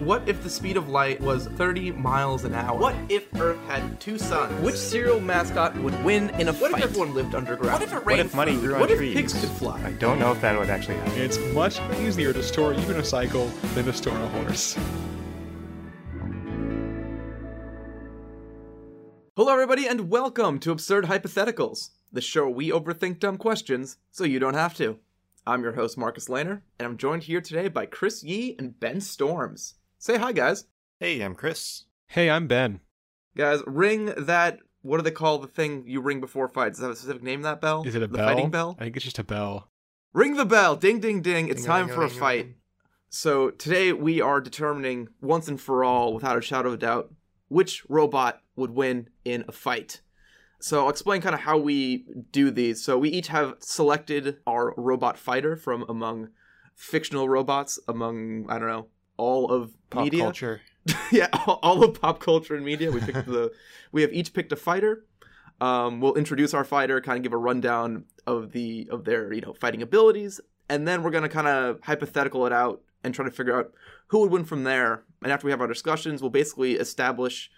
What if the speed of light was 30 miles an hour? What if Earth had two suns? Which cereal mascot would win in a What fight? if everyone lived underground? What if it What if money grew on What if trees? pigs could fly? I don't know if that would actually happen. It's much easier to store even a cycle than to store a horse. Hello, everybody, and welcome to Absurd Hypotheticals, the show we overthink dumb questions so you don't have to. I'm your host, Marcus Lehner, and I'm joined here today by Chris Yee and Ben Storms. Say hi, guys. Hey, I'm Chris. Hey, I'm Ben. Guys, ring that. What do they call the thing you ring before fights? Does that have a specific name, that bell? Is it a the bell? fighting bell? I think it's just a bell. Ring the bell! Ding, ding, ding. It's time for a fight. So today we are determining once and for all, without a shadow of a doubt, which robot would win in a fight. So I'll explain kind of how we do these. So we each have selected our robot fighter from among fictional robots, among I don't know all of Pop media. culture. yeah, all, all of pop culture and media. We picked the. We have each picked a fighter. Um, we'll introduce our fighter, kind of give a rundown of the of their you know fighting abilities, and then we're gonna kind of hypothetical it out and try to figure out who would win from there. And after we have our discussions, we'll basically establish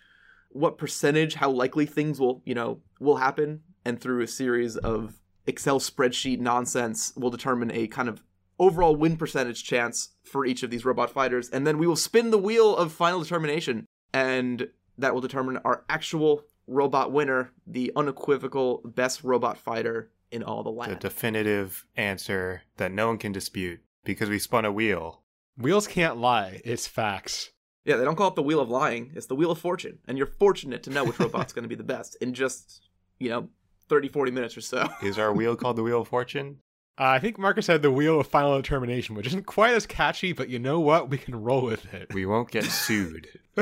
what percentage, how likely things will you know will happen, and through a series of Excel spreadsheet nonsense, we'll determine a kind of overall win percentage chance for each of these robot fighters, and then we will spin the wheel of final determination, and that will determine our actual robot winner, the unequivocal best robot fighter in all the land. The definitive answer that no one can dispute because we spun a wheel. Wheels can't lie. It's facts. yeah, they don't call it the wheel of lying; it's the wheel of fortune, and you're fortunate to know which robot's going to be the best in just you know 30, 40 minutes or so. Is our wheel called the Wheel of Fortune? Uh, I think Marcus had the wheel of final determination, which isn't quite as catchy, but you know what? We can roll with it. We won't get sued.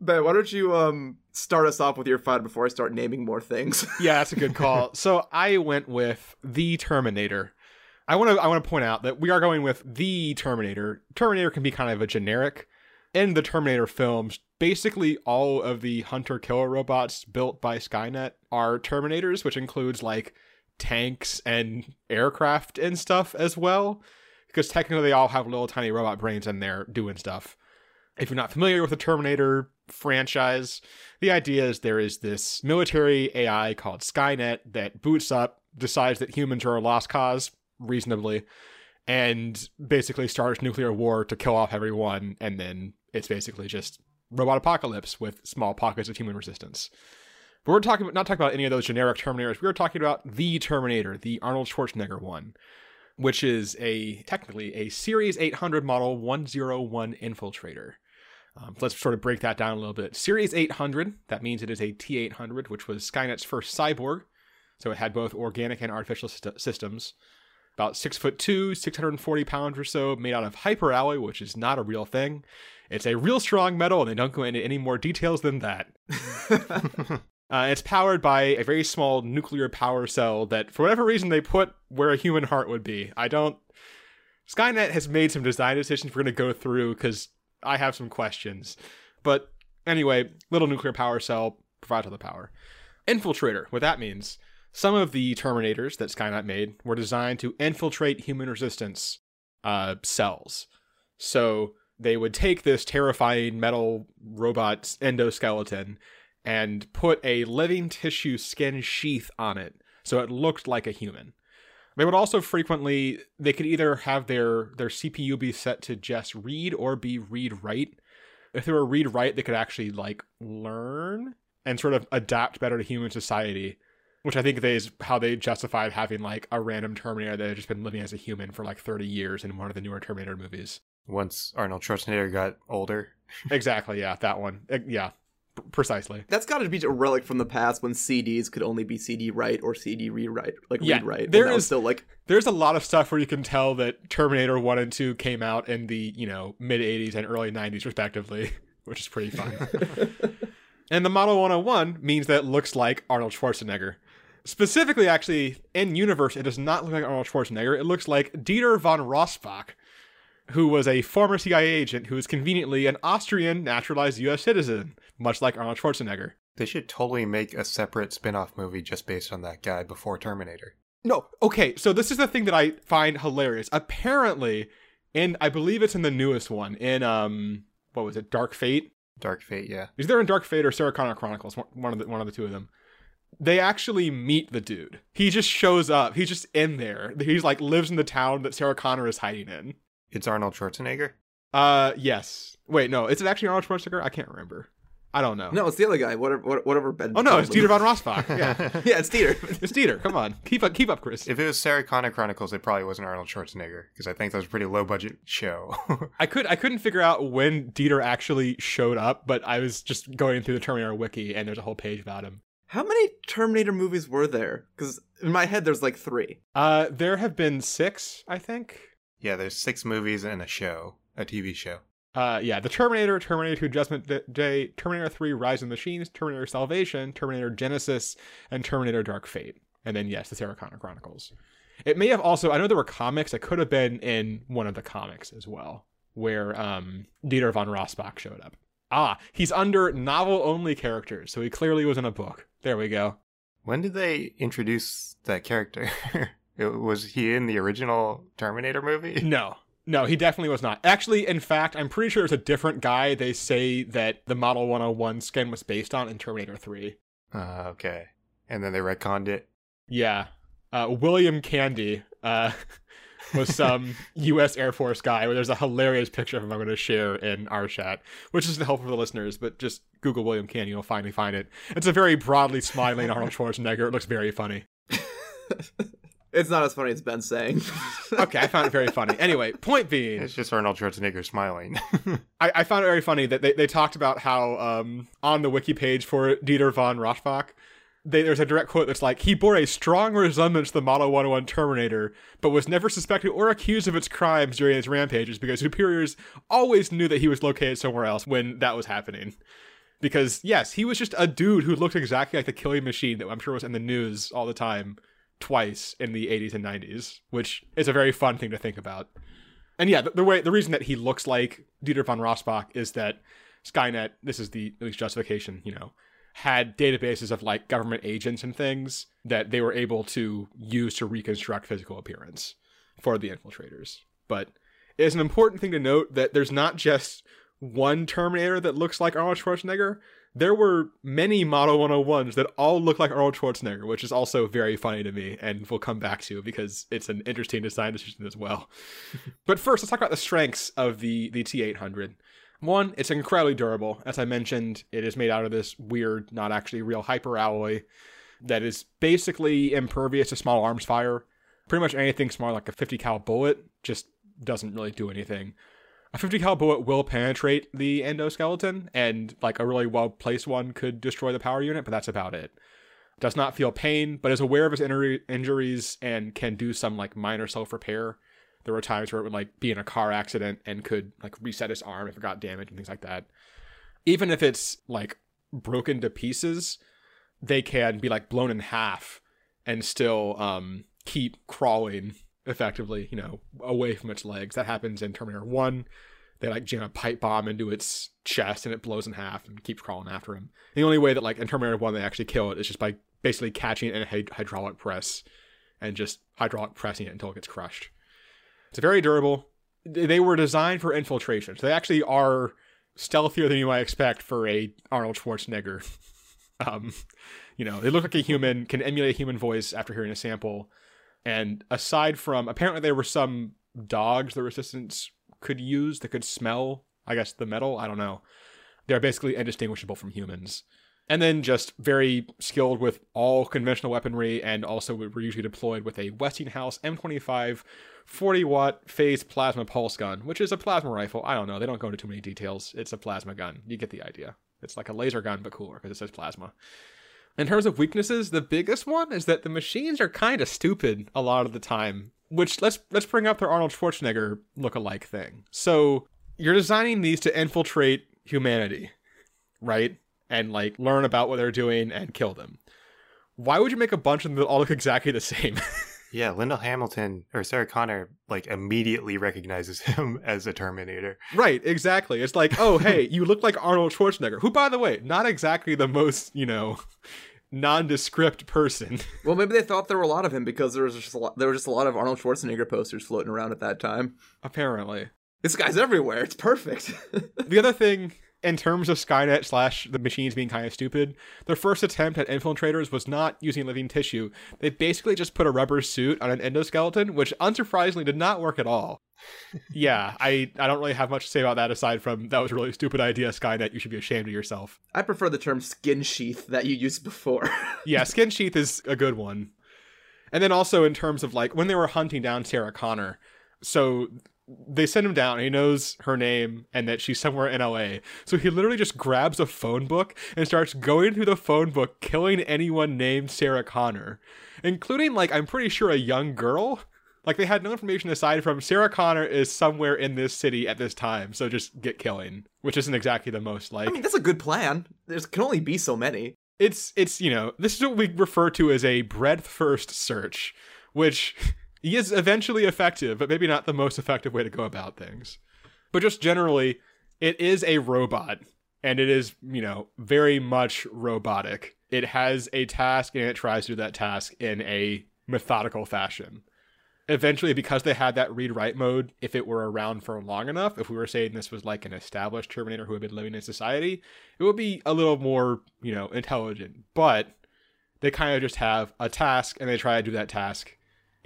Ben, why don't you um start us off with your fight before I start naming more things? yeah, that's a good call. So I went with the Terminator. I want to I want to point out that we are going with the Terminator. Terminator can be kind of a generic. In the Terminator films, basically all of the hunter killer robots built by Skynet are Terminators, which includes like tanks and aircraft and stuff as well. Because technically they all have little tiny robot brains in there doing stuff. If you're not familiar with the Terminator franchise, the idea is there is this military AI called Skynet that boots up, decides that humans are a lost cause, reasonably, and basically starts nuclear war to kill off everyone, and then it's basically just robot apocalypse with small pockets of human resistance. But we're talking not talking about any of those generic Terminators. We are talking about the Terminator, the Arnold Schwarzenegger one, which is a technically a Series 800 model 101 infiltrator. Um, let's sort of break that down a little bit. Series 800, that means it is a T 800, which was Skynet's first cyborg. So it had both organic and artificial syst- systems. About six foot two, 640 pounds or so, made out of hyperalloy, which is not a real thing. It's a real strong metal, and they don't go into any more details than that. Uh, it's powered by a very small nuclear power cell that, for whatever reason, they put where a human heart would be. I don't. Skynet has made some design decisions we're going to go through because I have some questions. But anyway, little nuclear power cell provides all the power. Infiltrator, what that means. Some of the Terminators that Skynet made were designed to infiltrate human resistance uh, cells. So they would take this terrifying metal robot endoskeleton and put a living tissue skin sheath on it so it looked like a human. They would also frequently they could either have their their CPU be set to just read or be read write. If they were read write, they could actually like learn and sort of adapt better to human society, which I think is how they justified having like a random Terminator that had just been living as a human for like 30 years in one of the newer Terminator movies. Once Arnold Schwarzenegger got older. exactly, yeah, that one. Yeah, precisely. That's got to be a relic from the past when CDs could only be CD write or CD rewrite, like Yeah, read write. there is is- still like there's a lot of stuff where you can tell that Terminator 1 and 2 came out in the, you know, mid 80s and early 90s respectively, which is pretty fun. and the Model 101 means that it looks like Arnold Schwarzenegger. Specifically, actually, in universe, it does not look like Arnold Schwarzenegger. It looks like Dieter von Rossbach, who was a former CIA agent who is conveniently an Austrian naturalized U.S. citizen, much like Arnold Schwarzenegger. They should totally make a separate spin off movie just based on that guy before Terminator. No, okay, so this is the thing that I find hilarious. Apparently, and I believe it's in the newest one. In um, what was it? Dark Fate. Dark Fate, yeah. Is there in Dark Fate or Sarah Connor Chronicles? One- of the one of the two of them. They actually meet the dude. He just shows up. He's just in there. He's like lives in the town that Sarah Connor is hiding in. It's Arnold Schwarzenegger. Uh, yes. Wait, no. Is it actually Arnold Schwarzenegger? I can't remember. I don't know. No, it's the other guy. Whatever, whatever Ben. Oh no, it's. Dieter von Rossbach. Yeah, yeah, it's Dieter. it's Dieter. Come on, keep up, keep up, Chris. If it was Sarah Connor Chronicles, it probably wasn't Arnold Schwarzenegger because I think that was a pretty low budget show. I could I couldn't figure out when Dieter actually showed up, but I was just going through the Terminator wiki and there's a whole page about him. How many Terminator movies were there? Because in my head, there's like three. Uh, there have been six, I think. Yeah, there's six movies and a show, a TV show. Uh, yeah, the Terminator, Terminator 2 Judgment Day, Terminator 3 Rise of the Machines, Terminator Salvation, Terminator Genisys, and Terminator Dark Fate. And then, yes, the Sarah Connor Chronicles. It may have also, I know there were comics, it could have been in one of the comics as well, where um, Dieter von Rossbach showed up. Ah, he's under novel only characters, so he clearly was in a book. There we go. When did they introduce that character? it, was he in the original Terminator movie? No. No, he definitely was not. Actually, in fact, I'm pretty sure it's a different guy they say that the Model 101 skin was based on in Terminator 3. Uh, okay. And then they retconned it. Yeah. Uh, William Candy uh, was some U.S. Air Force guy where there's a hilarious picture of him I'm going to share in our chat, which is helpful for the listeners, but just Google William Candy, you'll finally find it. It's a very broadly smiling Arnold Schwarzenegger. It looks very funny. It's not as funny as Ben saying. Okay, I found it very funny. Anyway, point being, It's just Arnold Schwarzenegger smiling. I, I found it very funny that they, they talked about how um, on the wiki page for Dieter von Rossbach, they, there's a direct quote that's like, he bore a strong resemblance to the Model 101 Terminator, but was never suspected or accused of its crimes during his rampages because superiors always knew that he was located somewhere else when that was happening. Because, yes, he was just a dude who looked exactly like the killing machine that I'm sure was in the news all the time, twice in the 80s and 90s, which is a very fun thing to think about. And yeah, the, the way the reason that he looks like Dieter von Rossbach is that Skynet, this is the at least justification, you know, had databases of like government agents and things that they were able to use to reconstruct physical appearance for the infiltrators. But it is an important thing to note that there's not just one Terminator that looks like Arnold Schwarzenegger. There were many Model 101s that all look like Arnold Schwarzenegger, which is also very funny to me, and we'll come back to because it's an interesting design decision as well. but first, let's talk about the strengths of the, the T800. One, it's incredibly durable. As I mentioned, it is made out of this weird, not actually real hyper alloy that is basically impervious to small arms fire. Pretty much anything smaller, like a 50 cal bullet, just doesn't really do anything. A 50 cal bullet will penetrate the endoskeleton, and like a really well placed one could destroy the power unit, but that's about it. Does not feel pain, but is aware of his injuries and can do some like minor self repair. There were times where it would like be in a car accident and could like reset his arm if it got damaged and things like that. Even if it's like broken to pieces, they can be like blown in half and still um keep crawling effectively, you know, away from its legs. That happens in Terminator 1. They like jam a pipe bomb into its chest and it blows in half and keeps crawling after him. The only way that like in Terminator 1 they actually kill it is just by basically catching it in a hy- hydraulic press and just hydraulic pressing it until it gets crushed. It's very durable. They were designed for infiltration. So they actually are stealthier than you might expect for a Arnold Schwarzenegger. um, you know, they look like a human, can emulate a human voice after hearing a sample. And aside from, apparently there were some dogs the resistance could use that could smell, I guess, the metal. I don't know. They're basically indistinguishable from humans. And then just very skilled with all conventional weaponry and also were usually deployed with a Westinghouse M25 40 watt phase plasma pulse gun, which is a plasma rifle. I don't know. They don't go into too many details. It's a plasma gun. You get the idea. It's like a laser gun, but cooler because it says plasma. In terms of weaknesses, the biggest one is that the machines are kind of stupid a lot of the time. Which let's let's bring up their Arnold Schwarzenegger look-alike thing. So you're designing these to infiltrate humanity, right? And like learn about what they're doing and kill them. Why would you make a bunch of them that all look exactly the same? yeah, Linda Hamilton or Sarah Connor like immediately recognizes him as a Terminator. right, exactly. It's like, oh hey, you look like Arnold Schwarzenegger, who by the way, not exactly the most, you know, nondescript person. Well, maybe they thought there were a lot of him because there was just a lot, there were just a lot of Arnold Schwarzenegger posters floating around at that time. Apparently. This guy's everywhere. It's perfect. The other thing, in terms of Skynet slash the machines being kind of stupid, their first attempt at infiltrators was not using living tissue. They basically just put a rubber suit on an endoskeleton, which unsurprisingly did not work at all. yeah, I, I don't really have much to say about that aside from that was a really stupid idea, Skynet. You should be ashamed of yourself. I prefer the term skin sheath that you used before. Yeah, skin sheath is a good one. And then also in terms of like when they were hunting down Sarah Connor, so they send him down. He knows her name and that she's somewhere in LA. So he literally just grabs a phone book and starts going through the phone book, killing anyone named Sarah Connor, including like I'm pretty sure a young girl. Like they had no information aside from Sarah Connor is somewhere in this city at this time, so just get killing, which isn't exactly the most like I mean, that's a good plan. There can only be so many. it's it's you know this is what we refer to as a breadth first search which is eventually effective but maybe not the most effective way to go about things. But just generally it is a robot and it is you know very much robotic. It has a task and it tries to do that task in a methodical fashion. Eventually because they had that read write mode if it were around for long enough if we were saying this was like an established terminator who had been living in society it would be a little more you know intelligent. But they kind of just have a task and they try to do that task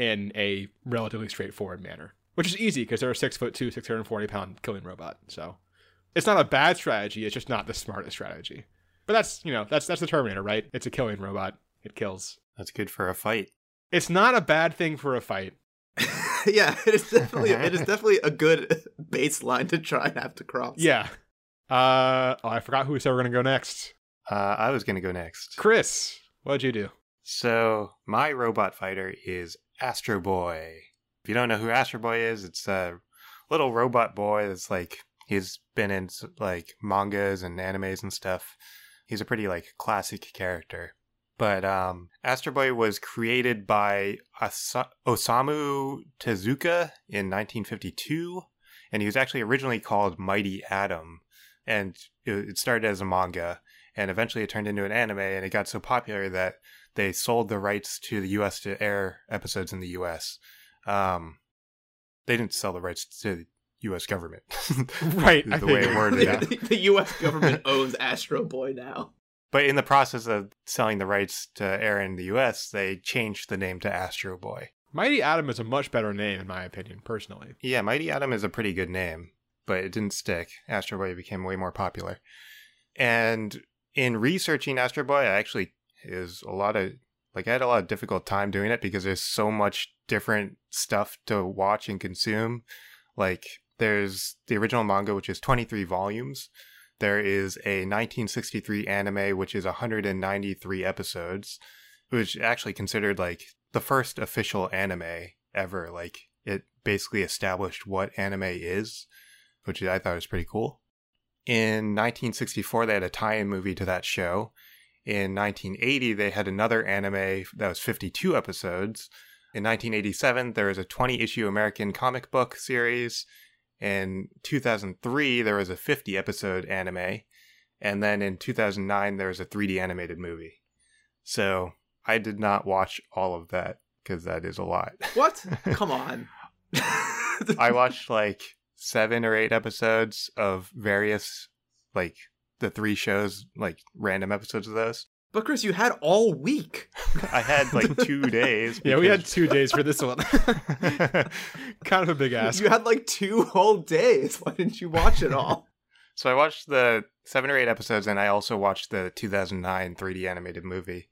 in a relatively straightforward manner which is easy because they're a six foot two 640 pound killing robot so it's not a bad strategy it's just not the smartest strategy but that's you know that's that's the terminator right it's a killing robot it kills That's good for a fight. it's not a bad thing for a fight yeah, it is definitely it is definitely a good baseline to try and have to cross. Yeah. Uh oh, I forgot who said we're gonna go next. Uh, I was going to go next. Chris, what'd you do? So, my robot fighter is Astro Boy. If you don't know who Astro Boy is, it's a little robot boy that's like, he's been in like mangas and animes and stuff. He's a pretty like classic character. But um, Astro Boy was created by Osamu Tezuka in 1952, and he was actually originally called Mighty Atom, and it started as a manga, and eventually it turned into an anime, and it got so popular that they sold the rights to the U.S. to air episodes in the U.S. Um, they didn't sell the rights to the U.S. government, Right, the way it worded the, the U.S. government owns Astro Boy now. But in the process of selling the rights to air in the U.S., they changed the name to Astro Boy. Mighty Atom is a much better name in my opinion, personally. Yeah, Mighty Atom is a pretty good name, but it didn't stick. Astro Boy became way more popular. And in researching Astro Boy, I actually is a lot of like I had a lot of difficult time doing it because there's so much different stuff to watch and consume. Like there's the original manga which is 23 volumes. There is a 1963 anime which is 193 episodes, which actually considered like the first official anime ever. Like it basically established what anime is, which I thought was pretty cool. In 1964, they had a tie-in movie to that show. In 1980, they had another anime that was 52 episodes. In 1987, there was a 20-issue American comic book series. In 2003, there was a 50-episode anime. And then in 2009, there was a 3D animated movie. So I did not watch all of that because that is a lot. What? Come on. I watched like seven or eight episodes of various, like the three shows, like random episodes of those. But Chris, you had all week. I had like two days. Yeah, we had two days for this one. kind of a big ass. You had like two whole days. Why didn't you watch it all? so I watched the seven or eight episodes, and I also watched the 2009 3D animated movie,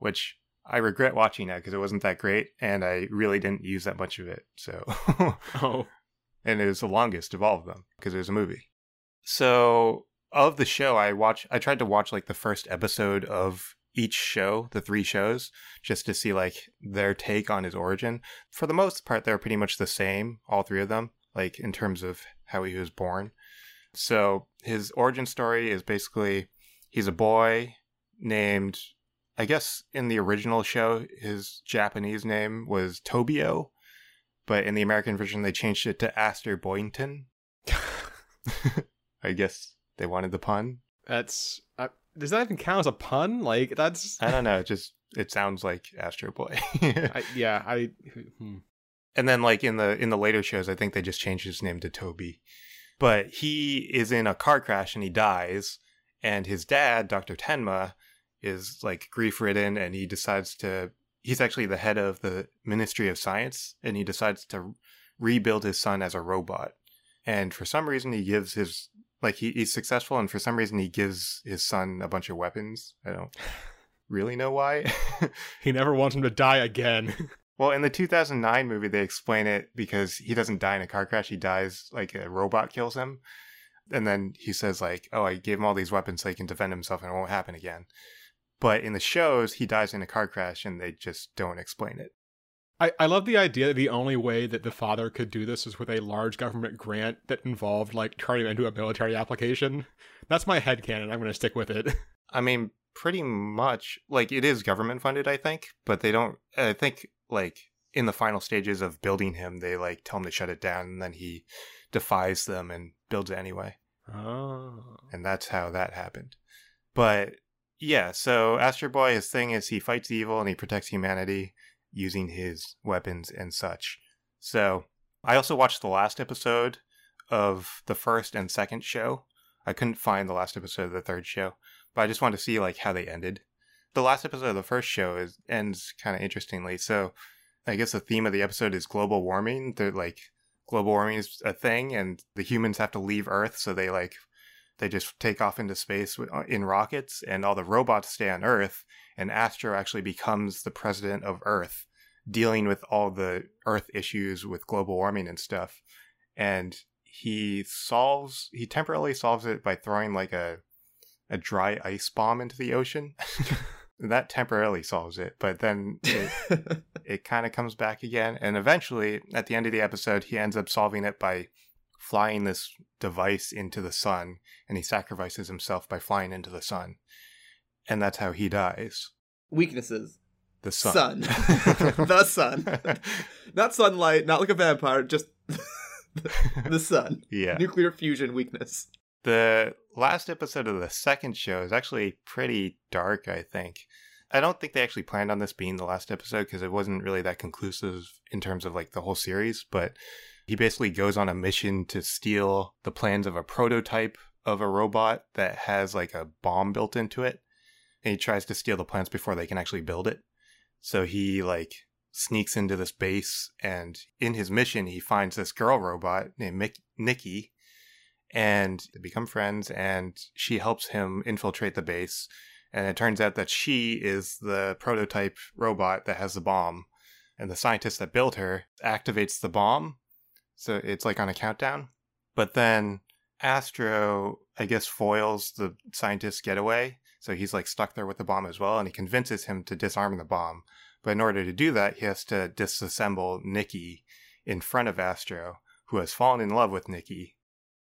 which I regret watching now because it wasn't that great, and I really didn't use that much of it. So Oh, and it was the longest of all of them because it was a movie. So of the show, I watch. I tried to watch like the first episode of each show, the three shows, just to see like their take on his origin. For the most part, they're pretty much the same, all three of them, like in terms of how he was born. So his origin story is basically he's a boy named. I guess in the original show, his Japanese name was Tobio, but in the American version, they changed it to Astor Boynton. I guess they wanted the pun. that's. I, does that even count as a pun? Like that's I don't know. It just it sounds like Astro Boy. I, yeah. I hmm. and then like in the in the later shows, I think they just changed his name to Toby. But he is in a car crash and he dies, and his dad, Dr. Tenma, is like grief ridden and he decides to he's actually the head of the Ministry of Science and he decides to rebuild his son as a robot. And for some reason he gives his like he, he's successful and for some reason he gives his son a bunch of weapons. I don't really know why. he never wants him to die again. well, in the 2009 movie they explain it because he doesn't die in a car crash, he dies like a robot kills him. And then he says like, "Oh, I gave him all these weapons so he can defend himself and it won't happen again." But in the shows, he dies in a car crash and they just don't explain it. I, I love the idea that the only way that the father could do this is with a large government grant that involved like turning him into a military application. That's my headcanon. I'm going to stick with it. I mean, pretty much like it is government funded, I think, but they don't. I think like in the final stages of building him, they like tell him to shut it down, and then he defies them and builds it anyway. Oh. And that's how that happened. But yeah, so Astro Boy, his thing is he fights evil and he protects humanity using his weapons and such. So I also watched the last episode of the first and second show. I couldn't find the last episode of the third show, but I just wanted to see like how they ended. The last episode of the first show is ends kind of interestingly. So I guess the theme of the episode is global warming. They're like global warming is a thing and the humans have to leave Earth, so they like they just take off into space uh, in rockets, and all the robots stay on Earth. And Astro actually becomes the president of Earth, dealing with all the Earth issues with global warming and stuff. And he solves, he temporarily solves it by throwing like a a dry ice bomb into the ocean. that temporarily solves it, but then it, it kind of comes back again. And eventually, at the end of the episode, he ends up solving it by flying this device into the sun, and he sacrifices himself by flying into the sun. And that's how he dies. Weaknesses. The sun. Sun. the sun. not sunlight, not like a vampire, just the sun. yeah. Nuclear fusion weakness. The last episode of the second show is actually pretty dark, I think. I don't think they actually planned on this being the last episode because it wasn't really that conclusive in terms of like the whole series, but he basically goes on a mission to steal the plans of a prototype of a robot that has like a bomb built into it. And he tries to steal the plans before they can actually build it. So he like sneaks into this base and in his mission he finds this girl robot named Mick- Nikki and they become friends and she helps him infiltrate the base and it turns out that she is the prototype robot that has the bomb and the scientist that built her activates the bomb so it's like on a countdown. But then Astro, I guess, foils the scientist's getaway. So he's like stuck there with the bomb as well, and he convinces him to disarm the bomb. But in order to do that, he has to disassemble Nikki in front of Astro, who has fallen in love with Nikki.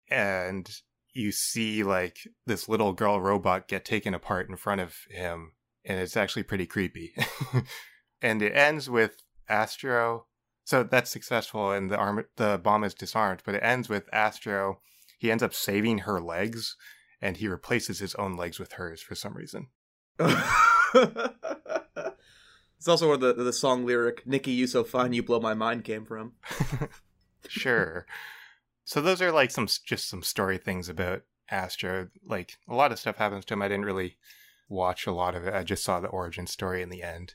And you see like this little girl robot get taken apart in front of him, and it's actually pretty creepy. and it ends with Astro so that's successful, and the arm the bomb is disarmed. But it ends with Astro. He ends up saving her legs, and he replaces his own legs with hers for some reason. it's also where the the song lyric "Nikki, you so fine, you blow my mind" came from. sure. So those are like some just some story things about Astro. Like a lot of stuff happens to him. I didn't really watch a lot of it. I just saw the origin story in the end.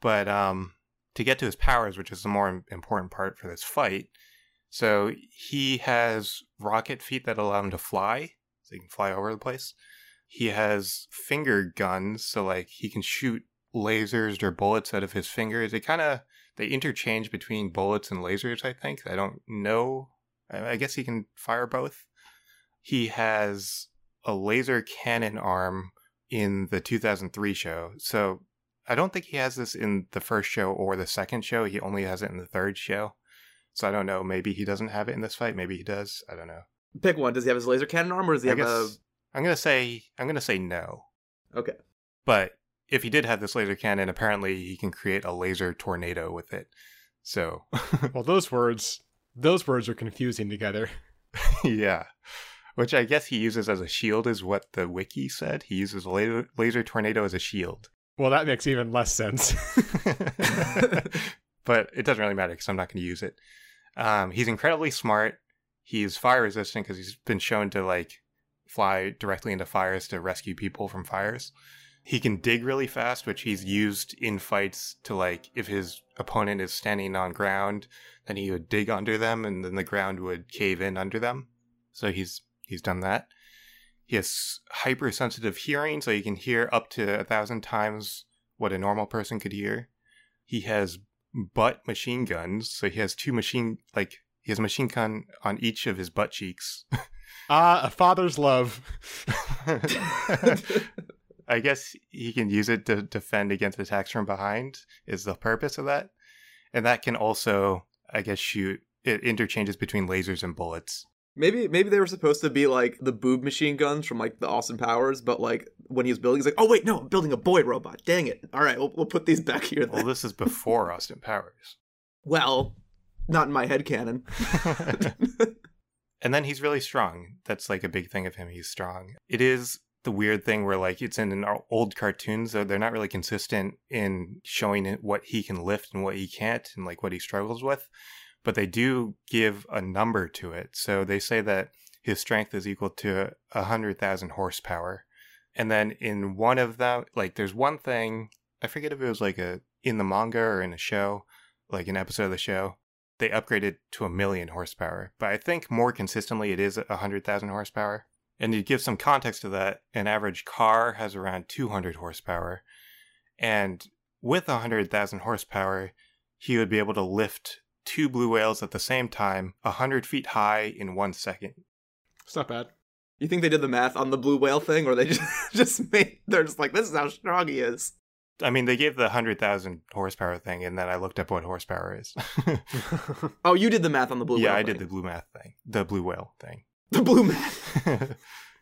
But um to get to his powers, which is the more important part for this fight. So he has rocket feet that allow him to fly, so he can fly over the place. He has finger guns, so like he can shoot lasers or bullets out of his fingers. They kind of they interchange between bullets and lasers. I think I don't know. I guess he can fire both. He has a laser cannon arm in the 2003 show. So I don't think he has this in the first show or the second show. He only has it in the third show. So I don't know. Maybe he doesn't have it in this fight. Maybe he does. I don't know. Pick one. Does he have his laser cannon arm, or does he I have guess a? I'm gonna say I'm gonna say no. Okay. But if he did have this laser cannon, apparently he can create a laser tornado with it. So well, those words those words are confusing together. yeah. which I guess he uses as a shield, is what the wiki said. He uses a laser, laser tornado as a shield. Well, that makes even less sense. but it doesn't really matter because I'm not going to use it. Um, he's incredibly smart. He's fire resistant because he's been shown to like fly directly into fires to rescue people from fires. He can dig really fast, which he's used in fights to like if his opponent is standing on ground, then he would dig under them and then the ground would cave in under them. So he's he's done that. He has hypersensitive hearing, so he can hear up to a thousand times what a normal person could hear. He has butt machine guns, so he has two machine like he has a machine gun on each of his butt cheeks. Ah, a father's love. I guess he can use it to defend against attacks from behind, is the purpose of that. And that can also, I guess, shoot. It interchanges between lasers and bullets. Maybe maybe they were supposed to be like the boob machine guns from like the Austin Powers, but like when he was building, he's like, oh wait, no, I'm building a boy robot. Dang it! All right, we'll, we'll put these back here. Then. Well, this is before Austin Powers. Well, not in my head canon. and then he's really strong. That's like a big thing of him. He's strong. It is the weird thing where like it's in an old cartoons, so they're not really consistent in showing what he can lift and what he can't, and like what he struggles with but they do give a number to it. So they say that his strength is equal to a hundred thousand horsepower. And then in one of them, like there's one thing, I forget if it was like a in the manga or in a show, like an episode of the show, they upgraded to a million horsepower. But I think more consistently it is a hundred thousand horsepower. And to give some context to that, an average car has around 200 horsepower. And with 100,000 horsepower, he would be able to lift two blue whales at the same time, a hundred feet high in one second. It's not bad. You think they did the math on the blue whale thing, or they just just made? They're just like, this is how strong he is. I mean, they gave the hundred thousand horsepower thing, and then I looked up what horsepower is. oh, you did the math on the blue. Yeah, whale Yeah, I thing. did the blue math thing, the blue whale thing. The blue math.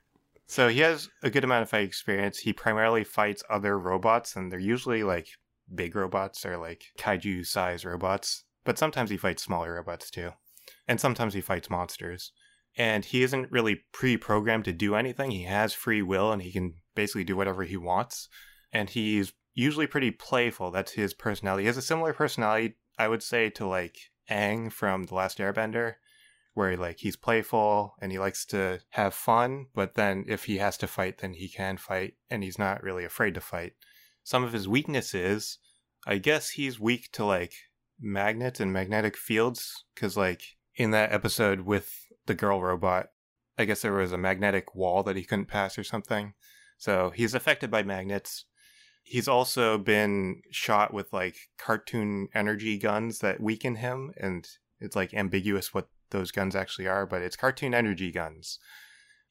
so he has a good amount of fight experience. He primarily fights other robots, and they're usually like big robots or like kaiju size robots but sometimes he fights smaller robots too. And sometimes he fights monsters. And he isn't really pre programmed to do anything. He has free will and he can basically do whatever he wants. And he's usually pretty playful. That's his personality. He has a similar personality, I would say, to like Aang from The Last Airbender, where like he's playful and he likes to have fun, but then if he has to fight, then he can fight and he's not really afraid to fight. Some of his weaknesses, I guess he's weak to like magnets and magnetic fields because like in that episode with the girl robot i guess there was a magnetic wall that he couldn't pass or something. So he's affected by magnets. He's also been shot with like cartoon energy guns that weaken him and it's like ambiguous what those guns actually are but it's cartoon energy guns.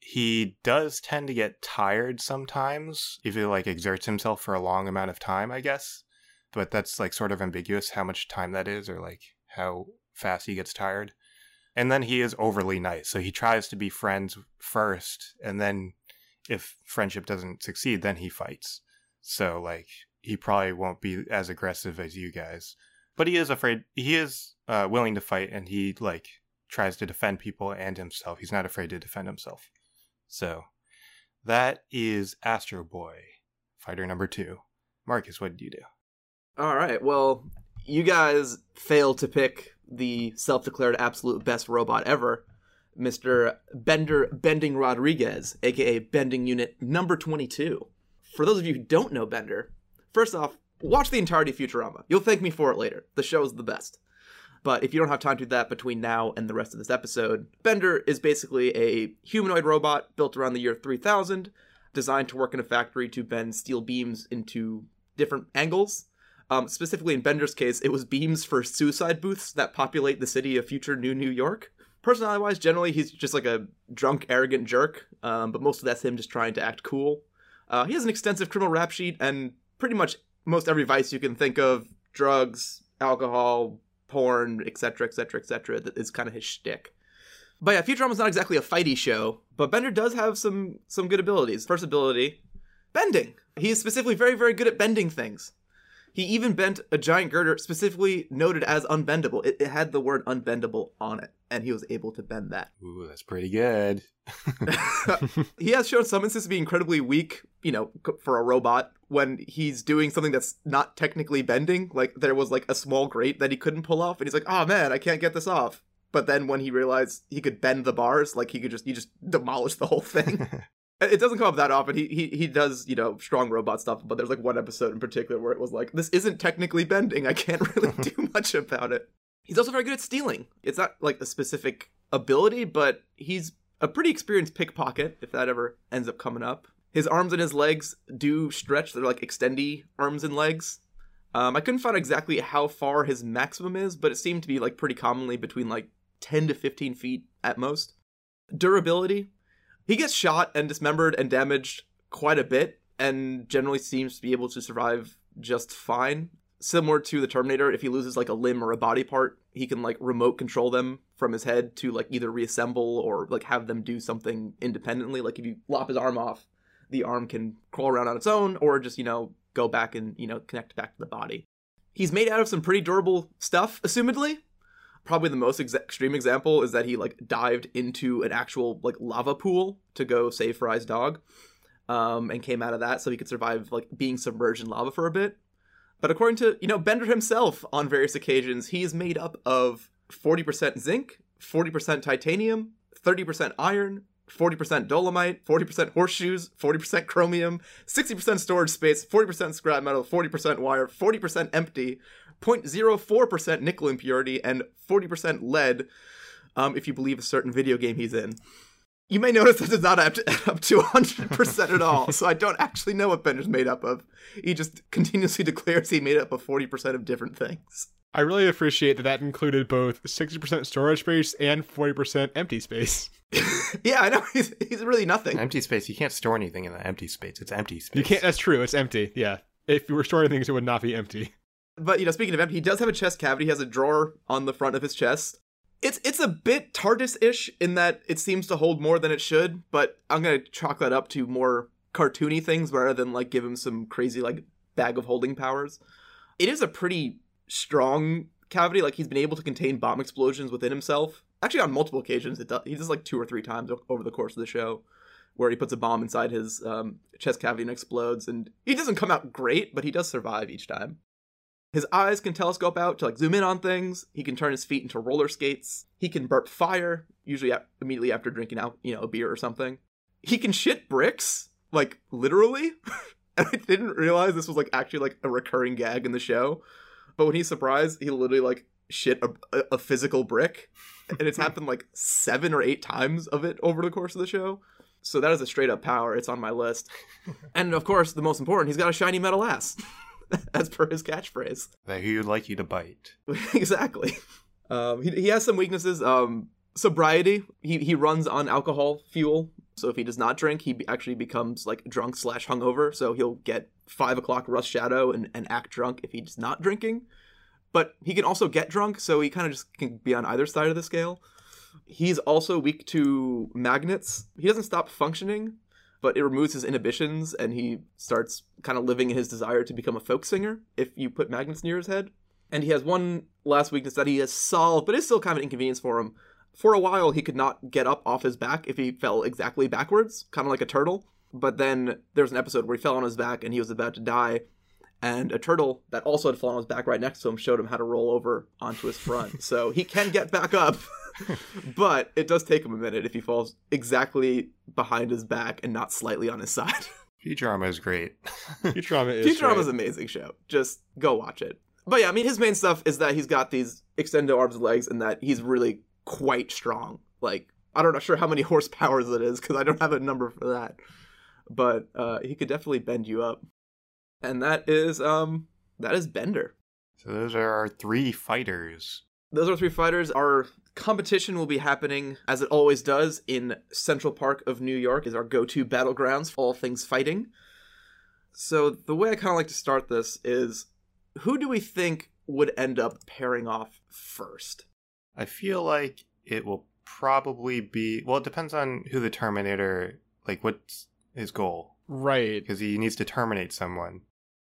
He does tend to get tired sometimes if he like exerts himself for a long amount of time i guess but that's like sort of ambiguous how much time that is or like how fast he gets tired. And then he is overly nice. So he tries to be friends first and then if friendship doesn't succeed then he fights. So like he probably won't be as aggressive as you guys. But he is afraid he is uh, willing to fight and he like tries to defend people and himself. He's not afraid to defend himself. So that is Astro Boy, fighter number 2. Marcus, what did you do? All right. Well, you guys failed to pick the self-declared absolute best robot ever, Mr. Bender Bending Rodriguez, aka Bending Unit number 22. For those of you who don't know Bender, first off, watch the entirety of Futurama. You'll thank me for it later. The show is the best. But if you don't have time to do that between now and the rest of this episode, Bender is basically a humanoid robot built around the year 3000, designed to work in a factory to bend steel beams into different angles um, specifically in Bender's case, it was beams for suicide booths that populate the city of future New New York. Personality wise, generally he's just like a drunk, arrogant jerk, um, but most of that's him just trying to act cool. Uh, he has an extensive criminal rap sheet and pretty much most every vice you can think of drugs, alcohol, porn, etc., etc., etc. that is kind of his shtick. But yeah, Futurama's not exactly a fighty show, but Bender does have some some good abilities. First ability, bending. He's specifically very very good at bending things. He even bent a giant girder specifically noted as unbendable. It, it had the word unbendable on it, and he was able to bend that. Ooh, that's pretty good. he has shown some instances to be incredibly weak, you know, for a robot when he's doing something that's not technically bending. Like there was like a small grate that he couldn't pull off, and he's like, "Oh man, I can't get this off." But then when he realized he could bend the bars, like he could just he just demolish the whole thing. it doesn't come up that often. He he he does you know strong robot stuff, but there's like one episode in particular where it was like, "This isn't technically bending. I can't really do much about it." He's also very good at stealing. It's not like a specific ability, but he's a pretty experienced pickpocket, if that ever ends up coming up. His arms and his legs do stretch. They're like extendy arms and legs. Um, I couldn't find exactly how far his maximum is, but it seemed to be like pretty commonly between like 10 to 15 feet at most. Durability. He gets shot and dismembered and damaged quite a bit, and generally seems to be able to survive just fine similar to the Terminator, if he loses like a limb or a body part, he can like remote control them from his head to like either reassemble or like have them do something independently. Like if you lop his arm off, the arm can crawl around on its own or just, you know, go back and, you know, connect back to the body. He's made out of some pretty durable stuff, assumedly. Probably the most ex- extreme example is that he like dived into an actual like lava pool to go save Fry's dog. Um, and came out of that so he could survive like being submerged in lava for a bit. But according to, you know, Bender himself on various occasions, he is made up of 40% zinc, 40% titanium, 30% iron, 40% dolomite, 40% horseshoes, 40% chromium, 60% storage space, 40% scrap metal, 40% wire, 40% empty, 0.04% nickel impurity, and 40% lead, um, if you believe a certain video game he's in. You may notice this is not up to, up to 100% at all, so I don't actually know what Bender's made up of. He just continuously declares he made up of 40% of different things. I really appreciate that that included both 60% storage space and 40% empty space. yeah, I know. He's, he's really nothing. empty space. You can't store anything in the empty space. It's empty space. You can't, that's true, it's empty, yeah. If you were storing things, it would not be empty. But, you know, speaking of empty, he does have a chest cavity. He has a drawer on the front of his chest. It's it's a bit TARDIS-ish in that it seems to hold more than it should, but I'm gonna chalk that up to more cartoony things rather than like give him some crazy like bag of holding powers. It is a pretty strong cavity. Like he's been able to contain bomb explosions within himself. Actually, on multiple occasions, it does. He does like two or three times over the course of the show, where he puts a bomb inside his um, chest cavity and explodes. And he doesn't come out great, but he does survive each time. His eyes can telescope out to like zoom in on things. He can turn his feet into roller skates. He can burp fire, usually immediately after drinking out, you know, a beer or something. He can shit bricks, like literally. and I didn't realize this was like actually like a recurring gag in the show. But when he's surprised, he literally like shit a, a physical brick, and it's happened like seven or eight times of it over the course of the show. So that is a straight up power. It's on my list. and of course, the most important, he's got a shiny metal ass, as per his catchphrase. That he would like you to bite. exactly. Um, he, he has some weaknesses. Um, sobriety. He he runs on alcohol fuel. So if he does not drink, he actually becomes like drunk slash hungover. So he'll get five o'clock rust shadow and, and act drunk if he's not drinking. But he can also get drunk, so he kind of just can be on either side of the scale. He's also weak to magnets. He doesn't stop functioning, but it removes his inhibitions and he starts kind of living in his desire to become a folk singer if you put magnets near his head. And he has one last weakness that he has solved, but it's still kind of an inconvenience for him. For a while, he could not get up off his back if he fell exactly backwards, kind of like a turtle. But then there's an episode where he fell on his back and he was about to die, and a turtle that also had fallen on his back right next to him showed him how to roll over onto his front. so he can get back up, but it does take him a minute if he falls exactly behind his back and not slightly on his side. Futurama is great. Futurama is Futurama's great. an amazing show. Just go watch it. But yeah, I mean, his main stuff is that he's got these extended arms and legs, and that he's really quite strong. Like, I don't know sure how many horsepower it is because I don't have a number for that. But uh, he could definitely bend you up, and that is um that is Bender. So those are our three fighters. Those are three fighters. Our competition will be happening as it always does in Central Park of New York is our go-to battlegrounds for all things fighting. So the way I kind of like to start this is who do we think would end up pairing off first? I feel like it will probably be well, it depends on who the Terminator like what's his goal. Right. Because he needs to terminate someone.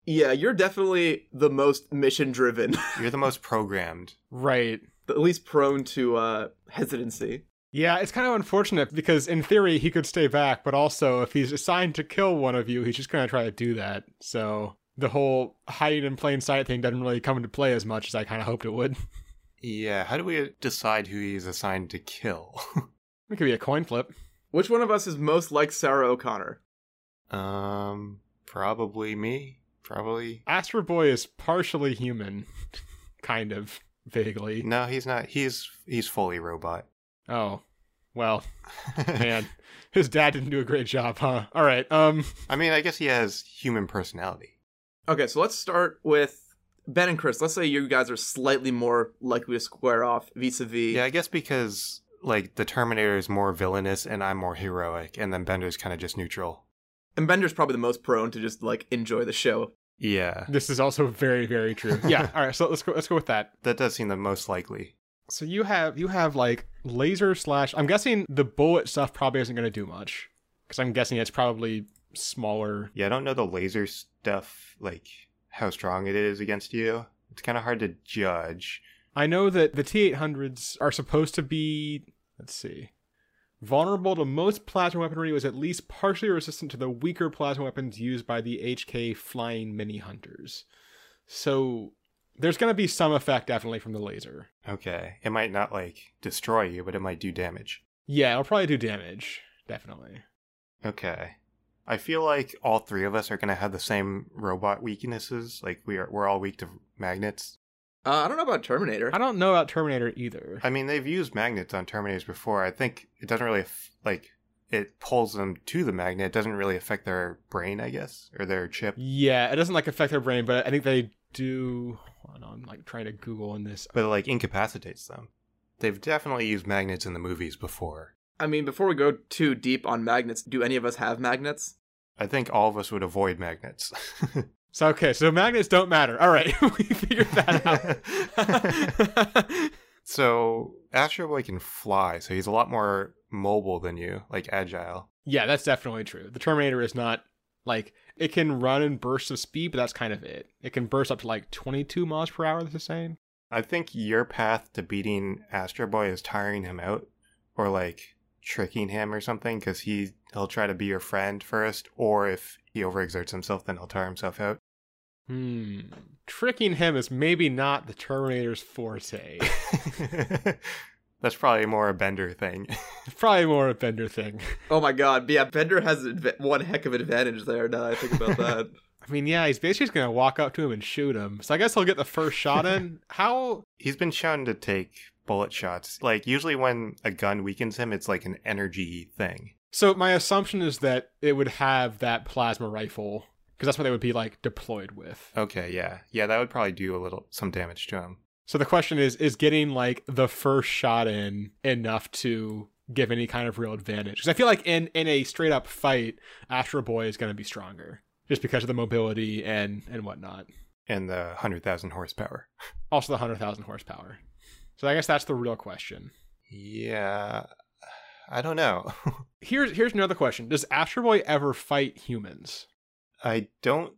Yeah, you're definitely the most mission driven, You're the most programmed. Right. At least prone to uh, hesitancy. Yeah, it's kind of unfortunate because in theory he could stay back, but also if he's assigned to kill one of you, he's just going to try to do that. So the whole hiding in plain sight thing doesn't really come into play as much as I kind of hoped it would. Yeah, how do we decide who he's assigned to kill? It could be a coin flip. Which one of us is most like Sarah O'Connor? um, probably me. Probably. Astro Boy is partially human, kind of vaguely. No, he's not. He's he's fully robot. Oh, well, man, his dad didn't do a great job, huh? All right. Um, I mean, I guess he has human personality. Okay, so let's start with Ben and Chris. Let's say you guys are slightly more likely to square off vis-a-vis. Yeah, I guess because like the Terminator is more villainous and I'm more heroic, and then Bender's kind of just neutral. And Bender's probably the most prone to just like enjoy the show. Yeah, this is also very, very true. Yeah. All right. So let's go. Let's go with that. that does seem the most likely. So you have you have like laser slash. I'm guessing the bullet stuff probably isn't going to do much because I'm guessing it's probably smaller. Yeah, I don't know the laser stuff, like how strong it is against you. It's kind of hard to judge. I know that the T800s are supposed to be. Let's see. Vulnerable to most plasma weaponry, was at least partially resistant to the weaker plasma weapons used by the HK flying mini hunters. So there's going to be some effect definitely from the laser. Okay, it might not like destroy you, but it might do damage. Yeah, it'll probably do damage. Definitely. Okay. I feel like all three of us are gonna have the same robot weaknesses. Like we are, we're all weak to magnets. Uh, I don't know about Terminator. I don't know about Terminator either. I mean, they've used magnets on Terminators before. I think it doesn't really like it pulls them to the magnet. It doesn't really affect their brain, I guess, or their chip. Yeah, it doesn't like affect their brain, but I think they do. Hold on, I'm like trying to Google in this. But it like incapacitates them. They've definitely used magnets in the movies before. I mean, before we go too deep on magnets, do any of us have magnets? I think all of us would avoid magnets. So okay, so magnets don't matter. All right, we figured that out. so Astro Boy can fly, so he's a lot more mobile than you, like agile. yeah, that's definitely true. The Terminator is not like it can run in bursts of speed, but that's kind of it. It can burst up to like 22 miles per hour. This is saying. I think your path to beating Astro Boy is tiring him out, or like tricking him or something, because he he'll try to be your friend first, or if he overexerts himself, then he'll tire himself out. Hmm. Tricking him is maybe not the Terminator's forte. That's probably more a Bender thing. Probably more a Bender thing. Oh my god, yeah, Bender has one heck of an advantage there. Now I think about that. I mean, yeah, he's basically just gonna walk up to him and shoot him. So I guess he'll get the first shot in. How? He's been shown to take bullet shots. Like usually when a gun weakens him, it's like an energy thing. So my assumption is that it would have that plasma rifle because that's what they would be like deployed with. Okay, yeah. Yeah, that would probably do a little some damage to him. So the question is is getting like the first shot in enough to give any kind of real advantage? Because I feel like in in a straight up fight, Astro Boy is going to be stronger just because of the mobility and and whatnot. And the 100,000 horsepower. Also the hundred thousand horsepower. So I guess that's the real question. Yeah. I don't know. Here's here's another question: Does Astro Boy ever fight humans? I don't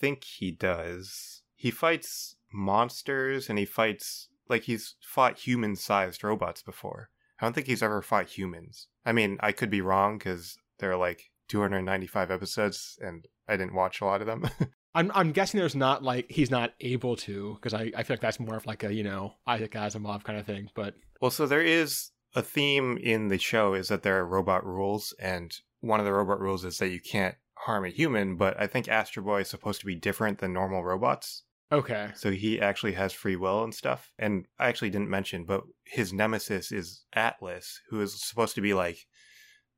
think he does. He fights monsters and he fights like he's fought human-sized robots before. I don't think he's ever fought humans. I mean, I could be wrong cuz there are like 295 episodes and I didn't watch a lot of them. I'm I'm guessing there's not like he's not able to because I, I feel like that's more of like a you know Isaac Asimov kind of thing. But well, so there is a theme in the show is that there are robot rules and one of the robot rules is that you can't harm a human, but I think Astro Boy is supposed to be different than normal robots. okay, So he actually has free will and stuff. And I actually didn't mention, but his nemesis is Atlas, who is supposed to be like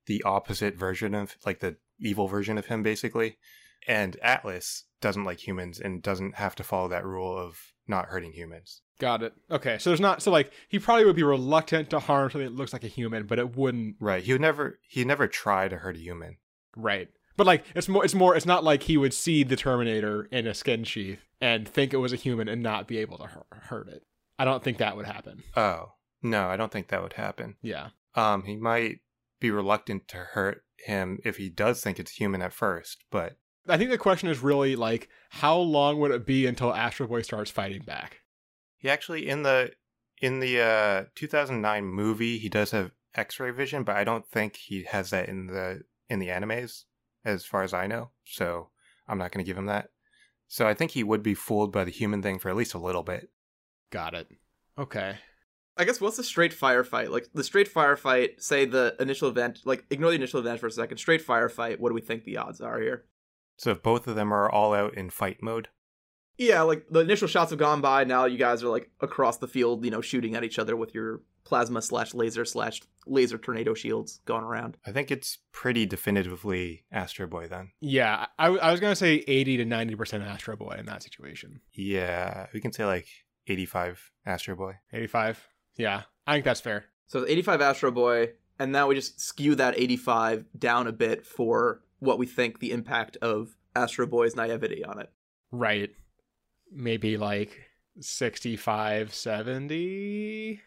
the opposite version of like the evil version of him, basically. And Atlas doesn't like humans and doesn't have to follow that rule of not hurting humans. got it. Okay, so there's not so like he probably would be reluctant to harm something that looks like a human, but it wouldn't Right. He would never he never try to hurt a human. right. But like it's more it's more it's not like he would see the Terminator in a skin sheath and think it was a human and not be able to hurt, hurt it. I don't think that would happen. Oh. No, I don't think that would happen. Yeah. Um, he might be reluctant to hurt him if he does think it's human at first, but I think the question is really like, how long would it be until Astro Boy starts fighting back? He actually in the in the uh 2009 movie he does have X-ray vision, but I don't think he has that in the in the animes, as far as I know. So I'm not going to give him that. So I think he would be fooled by the human thing for at least a little bit. Got it. Okay. I guess what's the straight firefight? Like the straight firefight, say the initial event, like ignore the initial event for a second. Straight firefight, what do we think the odds are here? So if both of them are all out in fight mode, Yeah, like the initial shots have gone by. Now you guys are like across the field, you know, shooting at each other with your plasma slash laser slash laser tornado shields going around. I think it's pretty definitively Astro Boy then. Yeah, I, I was gonna say eighty to ninety percent Astro Boy in that situation. Yeah, we can say like 85 Astro Boy. Eighty-five. Yeah, I think that's fair. So 85 Astro Boy, and now we just skew that 85 down a bit for what we think the impact of Astro Boy's naivety on it. Right. Maybe like 65, 70.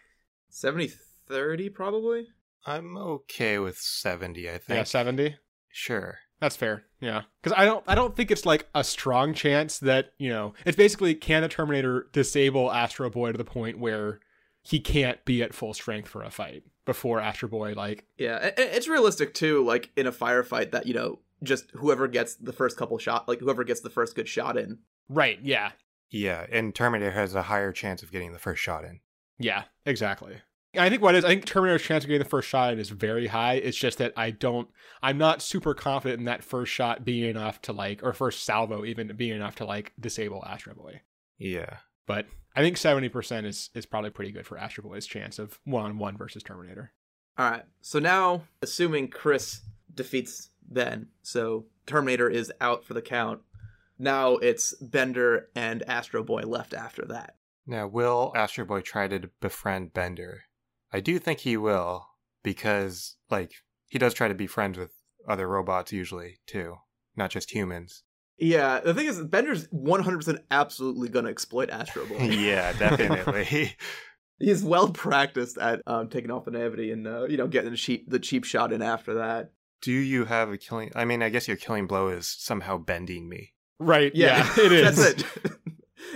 70 30 probably? I'm okay with 70, I think. Yeah, 70. Sure. That's fair. Yeah. Cuz I don't I don't think it's like a strong chance that, you know, it's basically can the Terminator disable Astro Boy to the point where he can't be at full strength for a fight before Astro Boy like Yeah, a- a- it's realistic too like in a firefight that, you know, just whoever gets the first couple shot like whoever gets the first good shot in. Right, yeah. Yeah, and Terminator has a higher chance of getting the first shot in. Yeah, exactly. I think what is I think Terminator's chance of getting the first shot in is very high. It's just that I don't I'm not super confident in that first shot being enough to like or first salvo even being enough to like disable Astro Boy. Yeah. But I think seventy percent is is probably pretty good for Astro Boy's chance of one on one versus Terminator. All right. So now assuming Chris defeats Ben, so Terminator is out for the count. Now it's Bender and Astro Boy left after that. Now, will Astro Boy try to befriend Bender? I do think he will, because, like, he does try to be friends with other robots usually, too, not just humans. Yeah, the thing is, Bender's 100% absolutely going to exploit Astro Boy. yeah, definitely. He's well practiced at um, taking off the naivety and, uh, you know, getting the cheap, the cheap shot in after that. do you have a killing? I mean, I guess your killing blow is somehow bending me. Right. Yeah, it is. That's it.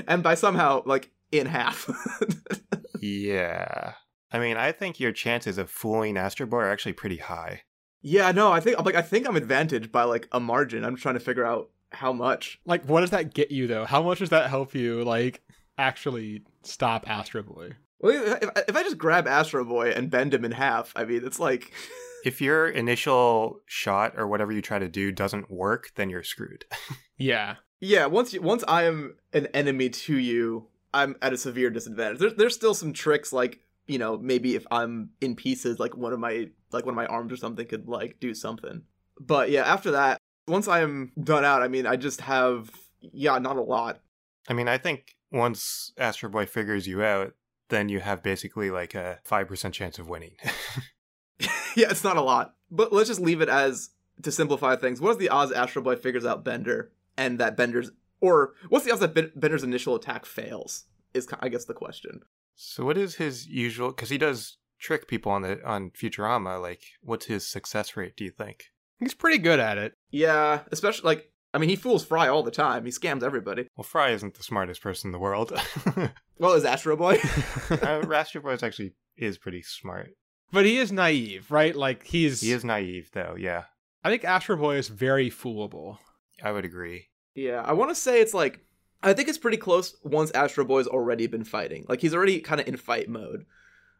and by somehow, like, in half. Yeah. I mean, I think your chances of fooling Astro Boy are actually pretty high. yeah, no, I think, I'm like, I think I'm advantaged by, like, a margin. I'm trying to figure out how much. Like what does that get you though? How much does that help you like actually stop Astro Boy? Well, if, if I just grab Astro Boy and bend him in half, I mean, it's like, If your initial shot or whatever you try to do doesn't work, then you're screwed. Yeah. yeah. Once you, once I am an enemy to you, I'm at a severe disadvantage. There's there's still some tricks like you know maybe if I'm in pieces, like one of my like one of my arms or something could like do something. But yeah, after that, once I am done out, I mean, I just have yeah, not a lot. I mean, I think once Astro Boy figures you out, then you have basically like a 5% chance of winning. yeah, it's not a lot. But let's just leave it as to simplify things. What is the odds Astro Boy figures out Bender and that Bender's or what's the odds that Bender's initial attack fails? Is I guess the question. so what is his usual cuz he does trick people on the on Futurama like what's his success rate do you think? He's pretty good at it. Yeah, especially like I mean, he fools Fry all the time. He scams everybody. Well, Fry isn't the smartest person in the world. Well, is Astro Boy? uh, Astro Boy is actually is pretty smart. But he is naive, right? Like he's He is naive though. Yeah. I think Astro Boy is very foolable. I would agree. yeah, I want to say it's like I think it's pretty close once Astro Boy's already been fighting. Like he's already kind of in fight mode.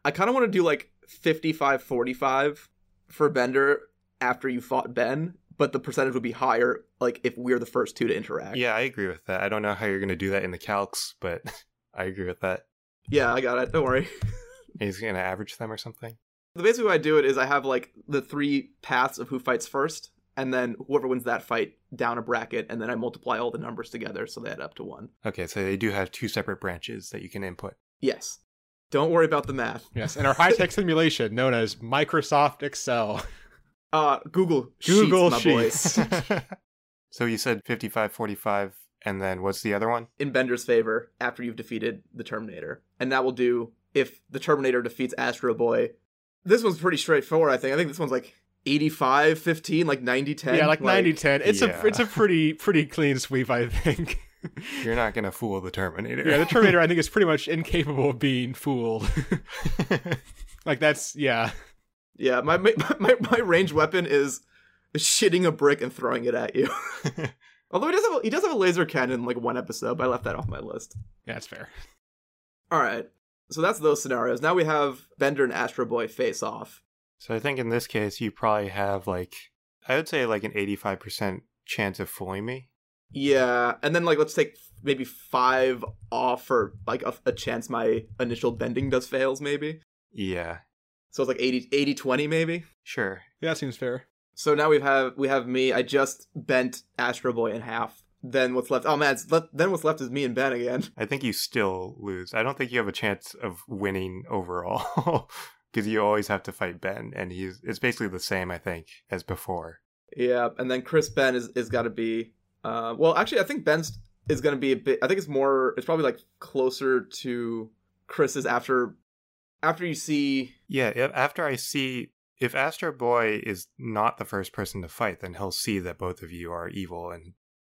I kind of want to do like 55-45 for Bender after you fought Ben, but the percentage would be higher like if we're the first two to interact. Yeah, I agree with that. I don't know how you're going to do that in the calcs, but I agree with that. Yeah, I got it. Don't worry. He's going to average them or something. The basic way I do it is I have like the three paths of who fights first, and then whoever wins that fight down a bracket, and then I multiply all the numbers together so they add up to one. Okay, so they do have two separate branches that you can input. Yes. Don't worry about the math. Yes, in our high tech simulation known as Microsoft Excel. Uh, Google Google Sheets, my boy. Sheets. so you said 55 45 and then what's the other one? In Bender's favor after you've defeated the Terminator, and that will do if the Terminator defeats Astro Boy. This one's pretty straightforward. I think. I think this one's like 85 15 like 90 10 yeah, like 90-10. It's Yeah. a it's a pretty pretty clean sweep, I think. You're not gonna fool the Terminator. yeah, the Terminator I think is pretty much incapable of being fooled. like that's yeah. Yeah my, my my my ranged weapon is shitting a brick and throwing it at you. Although he does have a, he does have a laser cannon in like one episode but i left that off my list. Yeah, that's fair. all right so that's those scenarios. Now we have bender and astro boy face off. So I think in this case, you probably have like I would say like an 85% chance of fooling me. yeah and then like let's take maybe five off for like a, a chance my initial bending does fails maybe. Yeah, so it's like 80 80 20 maybe sure. Yeah, that seems fair. So now we have we have me. I just bent Astro Boy in half. Then what's left? Oh man, it's left, then what's left is me and Ben again. I think you still lose. I don't think you have a chance of winning overall because you always have to fight Ben, and he's it's basically the same I think as before. Yeah, and then Chris Ben is is got to be. Uh, well, actually, I think Ben's is going to be a bit. I think it's more. It's probably like closer to Chris's after after you see. Yeah, if, after I see if Astro Boy is not the first person to fight, then he'll see that both of you are evil, and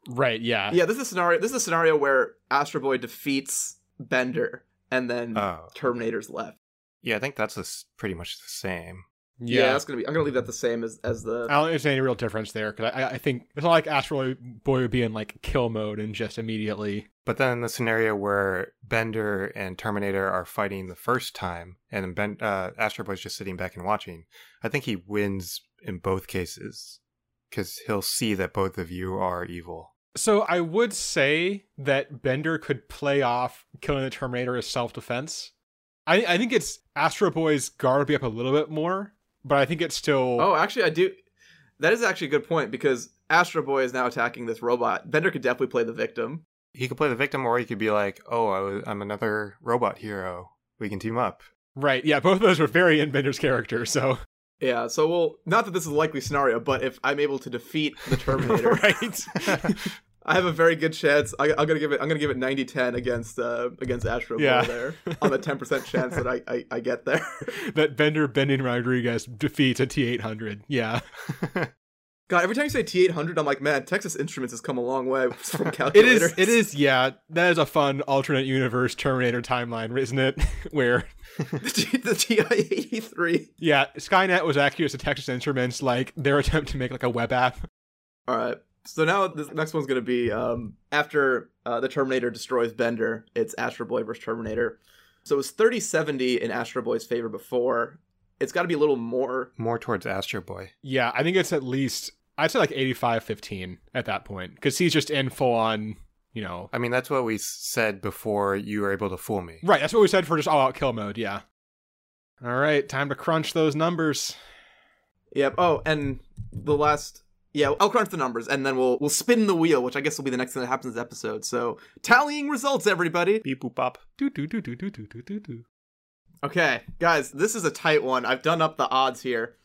Right, yeah. Yeah, this is a scenario. This is a scenario where Astro Boy defeats Bender, and then oh, Terminator's left. yeah, I think that's the s pretty much the same. Yeah. Yeah. that's gonna be. I'm gonna leave that the same as as the. I don't think there's any real difference there because I, I think it's not like Astro Boy would be in like kill mode and just immediately. But then the scenario where Bender and Terminator are fighting the first time, and then ben, uh, Astro Boy's just sitting back and watching, I think he wins in both cases because he'll see that both of you are evil. So I would say that Bender could play off killing the Terminator as self defense. I I think it's Astro Boy's guard be up a little bit more, but I think it's still Oh, actually, I do. That is actually a good point because Astro Boy is now attacking this robot. Bender could definitely play the victim. He could play the victim, or he could be like, "Oh, I was, I'm another robot hero. We can team up." right. Yeah, both of those were very in Bender's character. So Yeah, so well, not that this is a likely scenario, but if I'm able to defeat the Terminator, right. I have a very good chance. I, I'm gonna give it. I'm gonna give it 90-10 against uh, against Astro Yeah. Boy there on the 10 percent chance that I, I I get there. that Bender Bending Rodriguez defeats a T eight hundred. Yeah. God, every time you say T800, I'm like, man, Texas Instruments has come a long way from It calculators. is. It is. Yeah, that is a fun alternate universe Terminator timeline, isn't it? Where the, T- the TI-83. yeah, Skynet was actually just a Texas Instruments like their attempt to make like a web app. All right. So now this next one's gonna be um, after uh, the Terminator destroys Bender. It's Astro Boy versus Terminator. So it was 30-70 in Astro Boy's favor before. It's got to be a little more. More towards Astro Boy. Yeah, I think it's at least I'd say like 85-15 at that point because he's just in full on. You know, I mean, that's what we said before you were able to fool me. right? That's what we said for just all out kill mode. Yeah. All right, time to crunch those numbers. Yep. Oh, and the last. Yeah, I'll crunch the numbers, and then we'll we'll spin the wheel, which I guess will be the next thing that happens in this episode. So tallying results, everybody. Beep boop pop. Do do do do do do do do do. Okay, guys, this is a tight one. I've done up the odds here.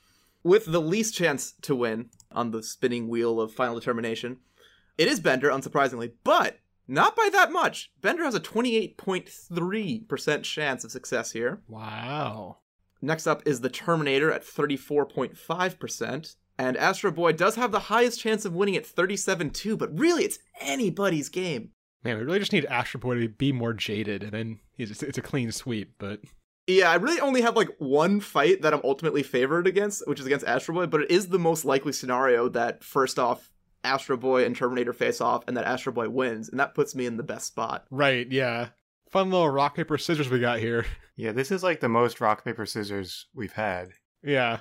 With the least chance to win on the spinning wheel of final determination, it is Bender, unsurprisingly, but not by that much. Bender has a 28.3% chance of success here. Wow. Next up is the Terminator at 34.5%. And Astro Boy does have the highest chance of winning at 37.2, but really it's anybody's game. Man, we really just need Astro Boy to be more jaded, and then he's, it's a clean sweep. But Yeah, I really only have like one fight that I'm ultimately favored against, which is against Astro Boy, but it is the most likely scenario that first off, Astro Boy and Terminator face off, and that Astro Boy wins, and that puts me in the best spot. right, yeah, fun little rock paper scissors we got here. Yeah, this is like the most rock paper scissors we've had. Yeah.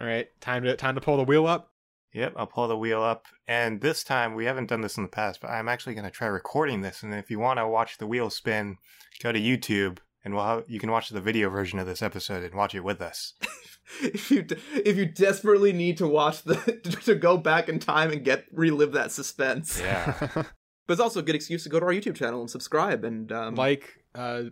All right, time to time to pull the wheel up. Yep, I'll pull the wheel up. And this time, we haven't done this in the past, but I'm actually going to try recording this. And if you want to watch the wheel spin, go to YouTube and we'll have, you can watch the video version of this episode and watch it with us. if you if you desperately need to watch the to go back in time and get relive that suspense, Yeah. but it's also a good excuse to go to our YouTube channel and subscribe and um, like, uh,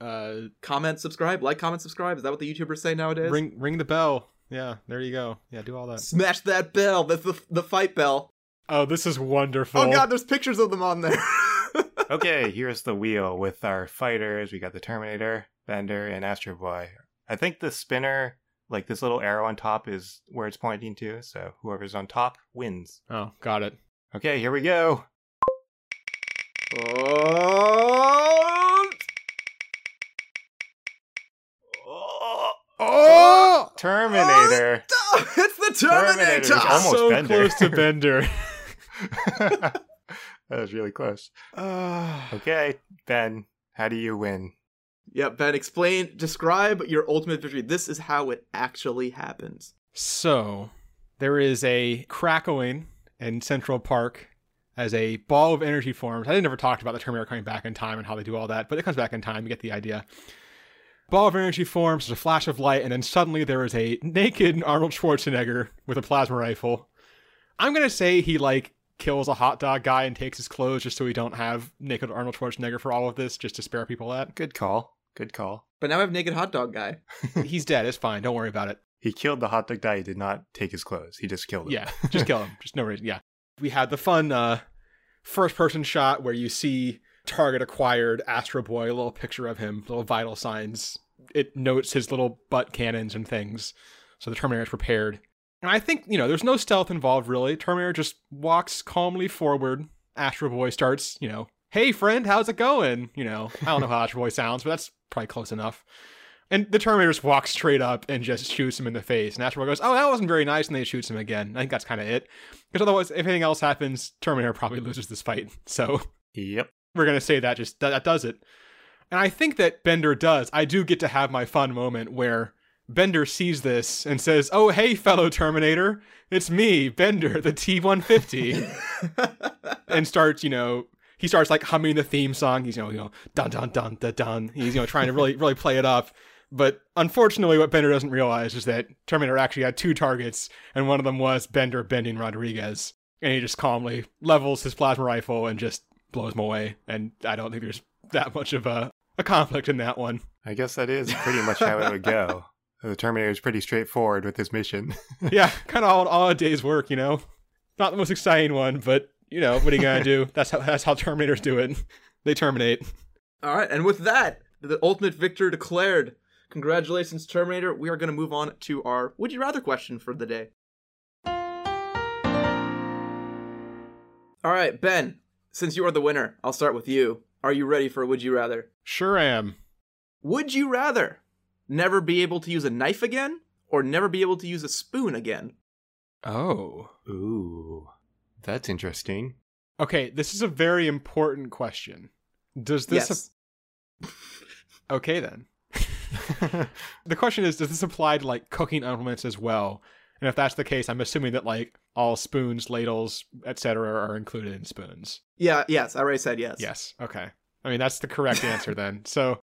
uh, comment, subscribe, like, comment, subscribe. Is that what the YouTubers say nowadays? ring ring the bell. Yeah, there you go. Yeah, do all that. Smash that bell. That's the the fight bell. Oh, this is wonderful. Oh god, there's pictures of them on there. Okay, here's the wheel with our fighters. We got the Terminator, Bender, and Astro Boy. I think the spinner Like this little arrow on top is where it's pointing to. So whoever's on top wins. Oh, got it. Okay, here we go. Oh, Oh! Terminator. Oh, it's the Terminator. Terminator. Almost so Bender. close to Bender. that was really close. Ah. Okay, Ben, how do you win? Yeah, Ben, explain, describe your ultimate victory. This is how it actually happens. So, there is a crackling in Central Park as a ball of energy forms. I never talked about the Terminator coming back in time and how they do all that, but it comes back in time. You get the idea. Ball of energy forms, there's a flash of light, and then suddenly there is a naked Arnold Schwarzenegger with a plasma rifle. I'm gonna say he like kills a hot dog guy and takes his clothes just so we don't have naked Arnold Schwarzenegger for all of this, just to spare people that. Good call. Good call. But now I have naked hot dog guy. He's dead. It's fine. Don't worry about it. He killed the hot dog guy. He did not take his clothes. He just killed him. Yeah, just kill him. Just no reason. Yeah. We had the fun uh, first person shot where you see target acquired Astro Boy, a little picture of him, little vital signs. It notes his little butt cannons and things. So the Terminator is prepared. And I think, you know, there's no stealth involved really. Terminator just walks calmly forward. Astro Boy starts, you know, hey friend, how's it going? You know, I don't know how Astro Boy sounds, but that's probably close enough. And the Terminator just walks straight up and just shoots him in the face. And Astro Boy goes, oh, that wasn't very nice. And they he shoots him again. I think that's kind of it. Because otherwise, if anything else happens, Terminator probably loses this fight. So Yep. we're going to say that just that, that does it. And I think that Bender does. I do get to have my fun moment where Bender sees this and says, oh, hey, fellow Terminator. It's me, Bender, the T 150. and starts, you know, he starts like humming the theme song. He's, you know, you know, dun dun dun dun dun. He's, you know, trying to really, really play it up. But unfortunately, what Bender doesn't realize is that Terminator actually had two targets, and one of them was Bender bending Rodriguez. And he just calmly levels his plasma rifle and just blows him away. And I don't think there's that much of a, a conflict in that one. I guess that is pretty much how it would go. The Terminator is pretty straightforward with his mission. yeah, kind of all, all a day's work, you know. Not the most exciting one, but you know what are you gonna do? That's how that's how Terminators do it. They terminate. All right, and with that, the ultimate victor declared. Congratulations, Terminator. We are going to move on to our Would You Rather question for the day. All right, Ben, since you are the winner, I'll start with you. Are you ready for Would You Rather? Sure am. Would you rather never be able to use a knife again or never be able to use a spoon again? Oh. Ooh, that's interesting. Okay, this is a very important question. Does this yes. Okay then. the question is does this apply to like cooking implements as well? And if that's the case, I'm assuming that like all spoons, ladles, etc. are included in spoons. yeah, yes, I already said yes. Yes. Okay. I mean, that's the correct answer then. So,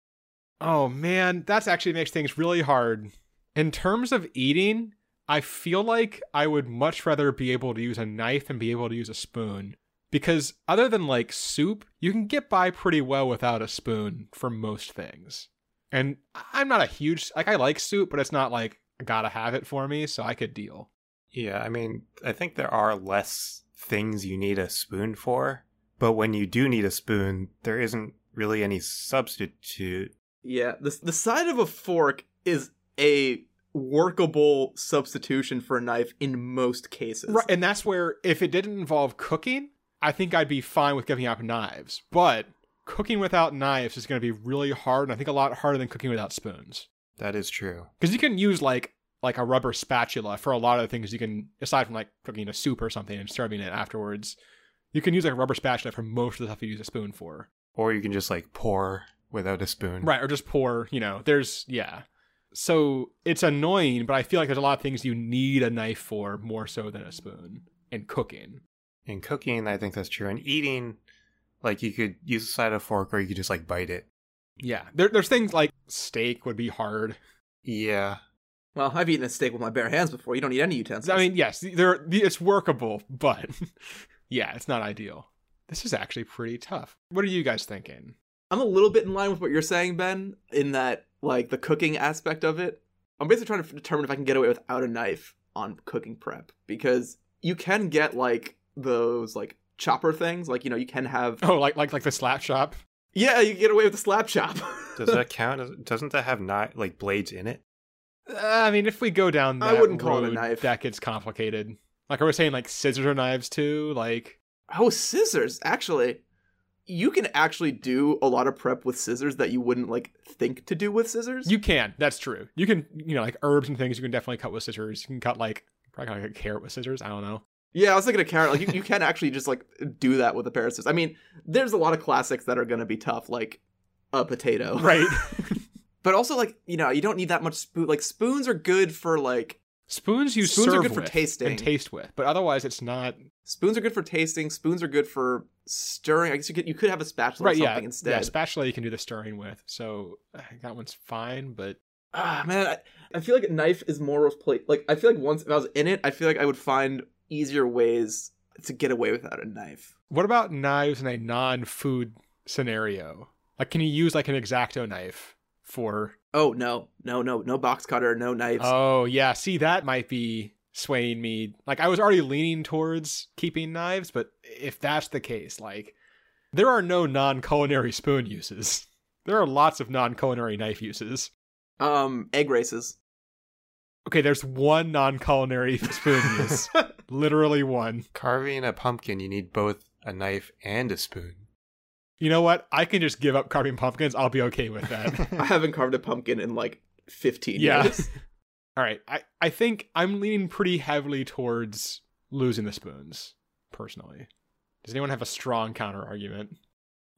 oh man, that actually makes things really hard. In terms of eating, I feel like I would much rather be able to use a knife and be able to use a spoon. Because other than like soup, you can get by pretty well without a spoon for most things. And I'm not a huge, like, I like soup, but it's not like I gotta have it for me, so I could deal. Yeah, I mean, I think there are less things you need a spoon for, but when you do need a spoon, there isn't really any substitute. Yeah, the the side of a fork is a workable substitution for a knife in most cases. Right, and that's where if it didn't involve cooking, I think I'd be fine with giving up knives. But cooking without knives is going to be really hard, and I think a lot harder than cooking without spoons. That is true. Because you can use like like a rubber spatula for a lot of the things you can, aside from like cooking a soup or something and serving it afterwards. You can use like a rubber spatula for most of the stuff you use a spoon for. Or you can just like pour without a spoon. Right, or just pour, you know, there's, yeah. So it's annoying, but I feel like there's a lot of things you need a knife for more so than a spoon in cooking. In cooking, I think that's true. And eating, like you could use a side of fork or you could just like bite it. Yeah, there, there's things like steak would be hard. Yeah. Well, I've eaten a steak with my bare hands before. You don't need any utensils. I mean, yes, there it's workable, but yeah, it's not ideal. This is actually pretty tough. What are you guys thinking? I'm a little bit in line with what you're saying, Ben, in that like the cooking aspect of it. I'm basically trying to determine if I can get away without a knife on cooking prep because you can get like those like chopper things, like you know you can have. Oh, like like like the slap chop. Yeah, you can get away with the slap chop. Does that count? Doesn't that have not like blades in it? Uh, I mean, if we go down that I wouldn't call it a knife. That gets complicated. Like, are we saying like scissors or knives too? Like, Oh, scissors. Actually, you can actually do a lot of prep with scissors that you wouldn't like think to do with scissors. you can. That's true. You can, you know, like herbs and things. You can definitely cut with scissors. You can cut like probably like a carrot with scissors. I don't know. yeah, I was thinking of carrot. Like you, you can actually just like do that with a pair of scissors. I mean, there's a lot of classics that are gonna be tough, like a potato. Right. But also, like you know, you don't need that much spoon. Like spoons are good for like Spoons you Spoons are serve good for tasting. and taste with, but otherwise it's not. spoons are good for tasting. Spoons are good for stirring. I guess you could you could have a spatula right? or Yeah. something Yeah. instead. Spatula you can do the stirring with, so uh, that one's fine. But ah man, I, I feel like a knife is more of plate. Like I feel like once if I was in it, I feel like I would find easier ways to get away without a knife. what about knives in a non-food scenario? Like, can you use like an X-Acto knife for? Oh no, no, no, no box cutter, no knives. Oh yeah. See, that might be swaying me. Like, I was already leaning towards keeping knives, but if that's the case, like, there are no non-culinary spoon uses. There are lots of non-culinary knife uses. Um, egg races. Okay, there's one non-culinary spoon use. Literally one. Carving a pumpkin, you need both a knife and a spoon. You know what? I can just give up carving pumpkins. I'll be okay with that. I haven't carved a pumpkin in like 15 Yeah. years. All right. I, I think I'm leaning pretty heavily towards losing the spoons, personally. Does anyone have a strong counter argument?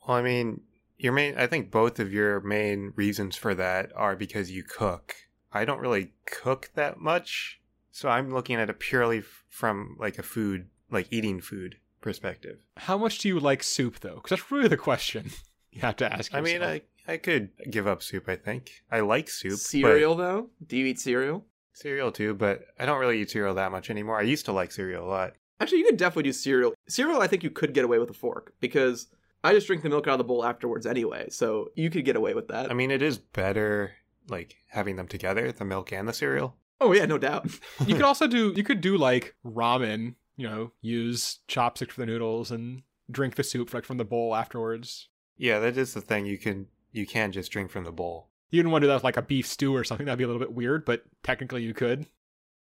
Well, I mean, your main, I think both of your main reasons for that are because you cook. I don't really cook that much, so I'm looking at it purely from like a food, like eating food perspective. How much do you like soup, though? Because that's really the question you have to ask yourself. I mean, I I could give up soup. I think I like soup. but- Cereal though? Do you eat cereal? cereal too, but I don't really eat cereal that much anymore. I used to like cereal a lot. Actually, you could definitely do cereal. Cereal, I think you could get away with a fork because I just drink the milk out of the bowl afterwards anyway, so you could get away with that. I mean, it is better like having them together, the milk and the cereal. oh yeah, no doubt. you could also do you could do like ramen. You know, use chopsticks for the noodles and drink the soup like from the bowl afterwards. Yeah, that is the thing. You can you can just drink from the bowl. You didn't want to do that with like a beef stew or something. That'd be a little bit weird, but technically you could.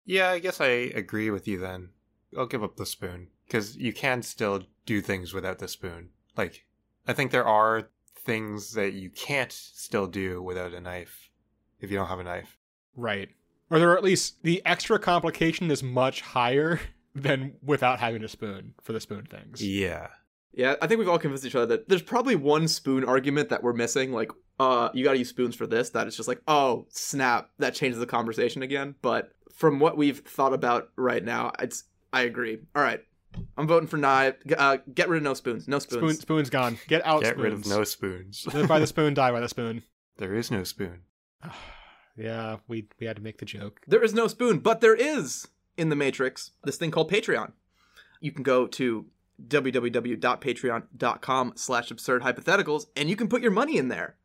Yeah, I guess I agree with you then. I'll give up the spoon because you can still do things without the spoon. Like, I think there are things that you can't still do without a knife if you don't have a knife. Right. Or there are at least the extra complication is much higher than without having a spoon for the spoon things. Yeah. yeah, I think we've all convinced each other that there's probably one spoon argument that we're missing. Like, uh, you got to use spoons for this. That is just like, oh snap, that changes the conversation again. But from what we've thought about right now, it's I agree. All right, I'm voting for knife. Uh, get rid of no spoons. No spoons. Spoon, spoon's gone. Get out Get spoons. rid of no spoons. Live by the spoon, die by the spoon. there is no spoon. yeah, we we had to make the joke. There is no spoon, but there is in the Matrix this thing called Patreon. You can go to www.patreon.com slash absurd hypotheticals and you can put your money in there.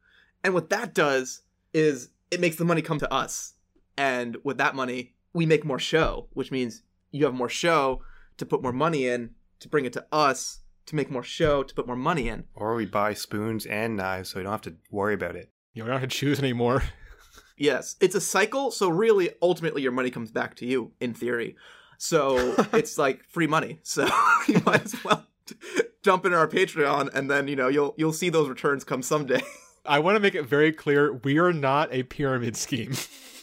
And what that does is it makes the money come to us. And with that money, we make more show, which means you have more show to put more money in, to bring it to us, to make more show, to put more money in. Or we buy spoons and knives so we don't have to worry about it. You know, we don't have to choose anymore. Yes, it's a cycle. So really, ultimately, your money comes back to you in theory. So it's like free money. So you might as well jump into our Patreon, and then you know you'll you'll see those returns come someday. I want to make it very clear we are not a pyramid scheme.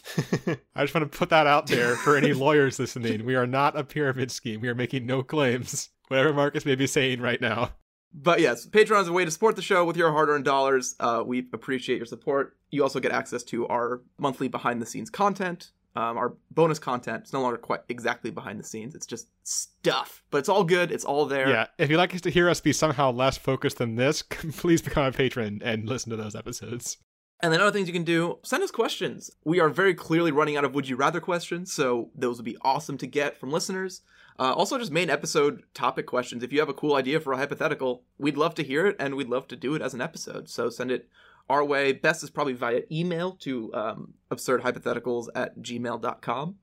I just want to put that out there for any lawyers listening. We are not a pyramid scheme. We are making no claims. Whatever Marcus may be saying right now. But yes, Patreon is a way to support the show with your hard-earned dollars. Uh, we appreciate your support. You also get access to our monthly behind-the-scenes content, um, our bonus content. It's no longer quite exactly behind the scenes; it's just stuff, but it's all good. It's all there. Yeah, if you'd like us to hear us be somehow less focused than this, please become a patron and listen to those episodes. And then other things you can do, send us questions. We are very clearly running out of would you rather questions, so those would be awesome to get from listeners. Uh, also, just main episode topic questions. If you have a cool idea for a hypothetical, we'd love to hear it and we'd love to do it as an episode. So send it our way. Best is probably via email to um, absurdhypotheticals at gmail.com.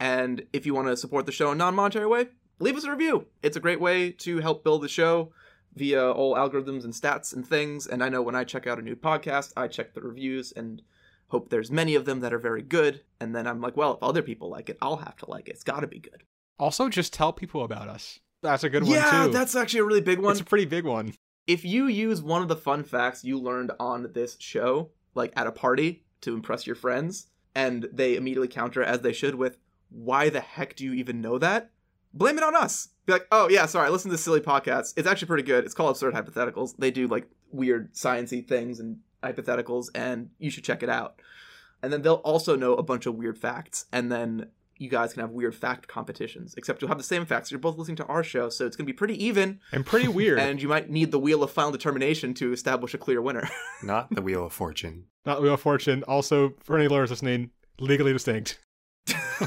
And if you want to support the show in non monetary way, leave us a review. It's a great way to help build the show via all algorithms and stats and things. And I know when I check out a new podcast, I check the reviews and hope there's many of them that are very good. And then I'm like, well, if other people like it, I'll have to like it. It's got to be good. Also, just tell people about us. That's a good yeah, one too. Yeah, that's actually a really big one. It's a pretty big one. if you use one of the fun facts you learned on this show, like at a party to impress your friends, and they immediately counter as they should with, why the heck do you even know that? Blame it on us. Be like, oh yeah, sorry, I listen to this silly podcast. It's actually pretty good. It's called Absurd Hypotheticals. They do like weird sciency things and hypotheticals, and you should check it out. And then they'll also know a bunch of weird facts, and then you guys can have weird fact competitions. Except you'll have the same facts. You're both listening to our show, so it's gonna be pretty even, And pretty weird. and you might need the wheel of final determination to establish a clear winner. Not the Wheel of Fortune. Not the Wheel of Fortune. Also, for any lawyers listening, legally distinct.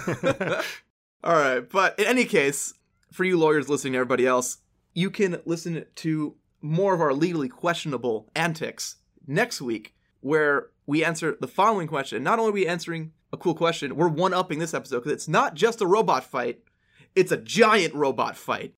All right, but in any case, for you lawyers listening to everybody else, you can listen to more of our legally questionable antics next week, where we answer the following question. Not only are we answering a cool question, we're one upping this episode because it's not just a robot fight, it's a giant robot fight.